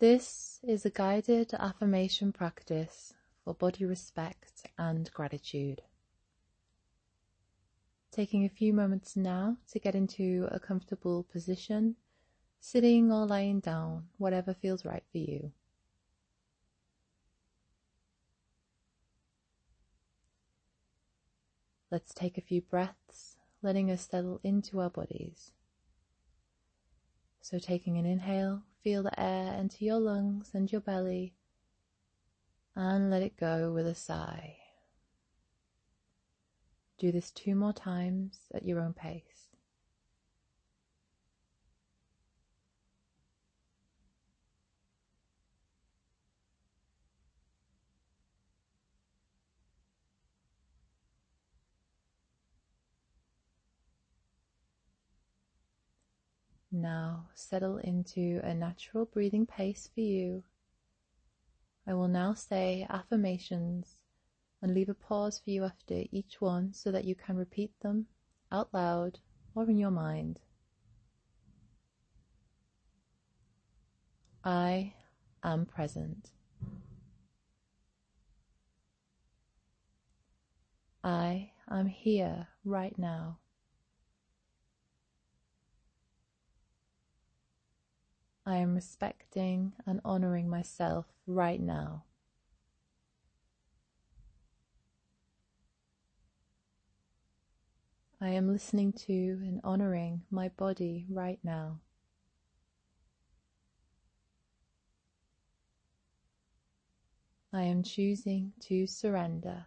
This is a guided affirmation practice for body respect and gratitude. Taking a few moments now to get into a comfortable position, sitting or lying down, whatever feels right for you. Let's take a few breaths, letting us settle into our bodies. So, taking an inhale, feel the air enter your lungs and your belly, and let it go with a sigh. Do this two more times at your own pace. Now settle into a natural breathing pace for you. I will now say affirmations and leave a pause for you after each one so that you can repeat them out loud or in your mind. I am present. I am here right now. I am respecting and honoring myself right now. I am listening to and honoring my body right now. I am choosing to surrender.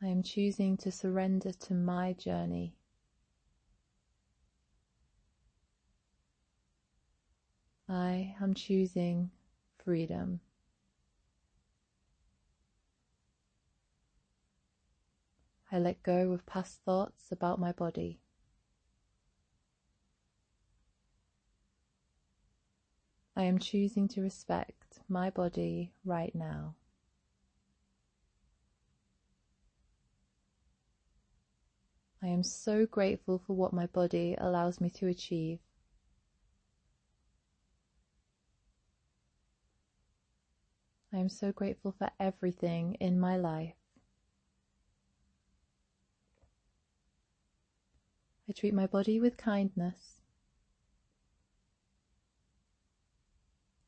I am choosing to surrender to my journey. I am choosing freedom. I let go of past thoughts about my body. I am choosing to respect my body right now. I am so grateful for what my body allows me to achieve. I am so grateful for everything in my life. I treat my body with kindness.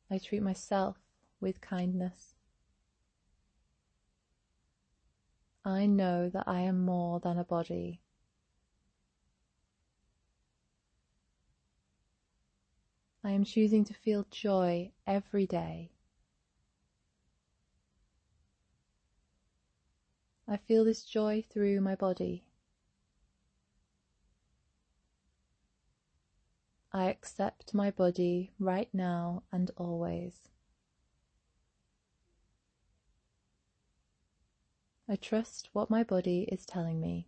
I treat myself with kindness. I know that I am more than a body. I am choosing to feel joy every day. I feel this joy through my body. I accept my body right now and always. I trust what my body is telling me.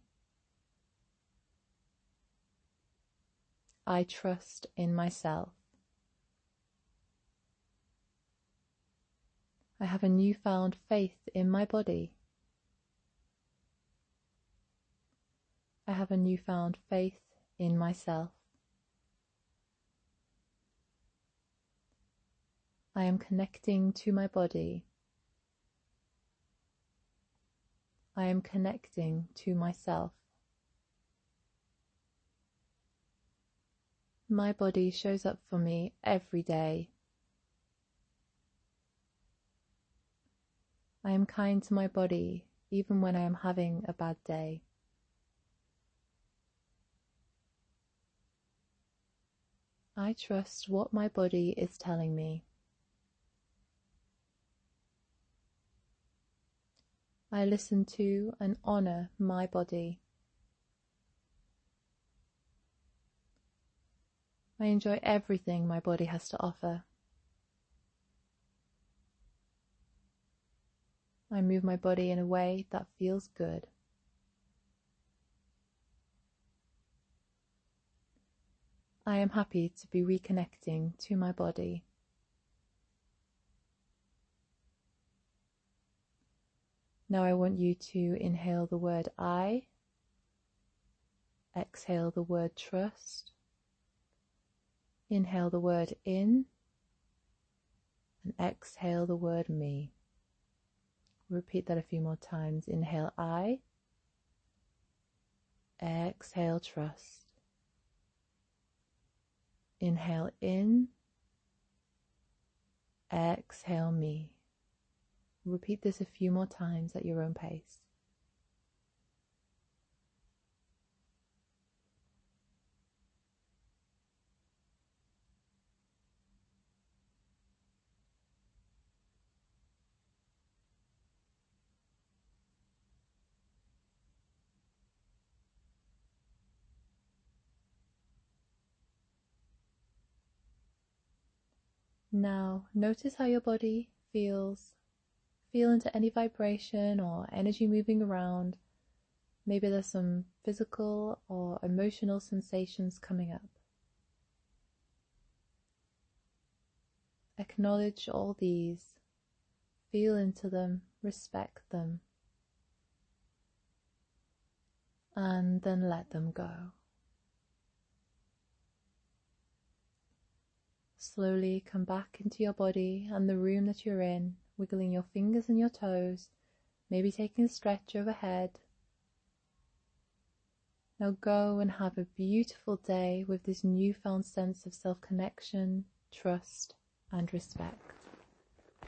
I trust in myself. I have a newfound faith in my body. I have a newfound faith in myself. I am connecting to my body. I am connecting to myself. My body shows up for me every day. I am kind to my body even when I am having a bad day. I trust what my body is telling me. I listen to and honor my body. I enjoy everything my body has to offer. I move my body in a way that feels good. I am happy to be reconnecting to my body. Now I want you to inhale the word I, exhale the word trust, Inhale the word in and exhale the word me. Repeat that a few more times. Inhale I, exhale trust. Inhale in, exhale me. Repeat this a few more times at your own pace. Now, notice how your body feels. Feel into any vibration or energy moving around. Maybe there's some physical or emotional sensations coming up. Acknowledge all these, feel into them, respect them, and then let them go. Slowly come back into your body and the room that you're in, wiggling your fingers and your toes, maybe taking a stretch overhead. Now go and have a beautiful day with this newfound sense of self connection, trust, and respect.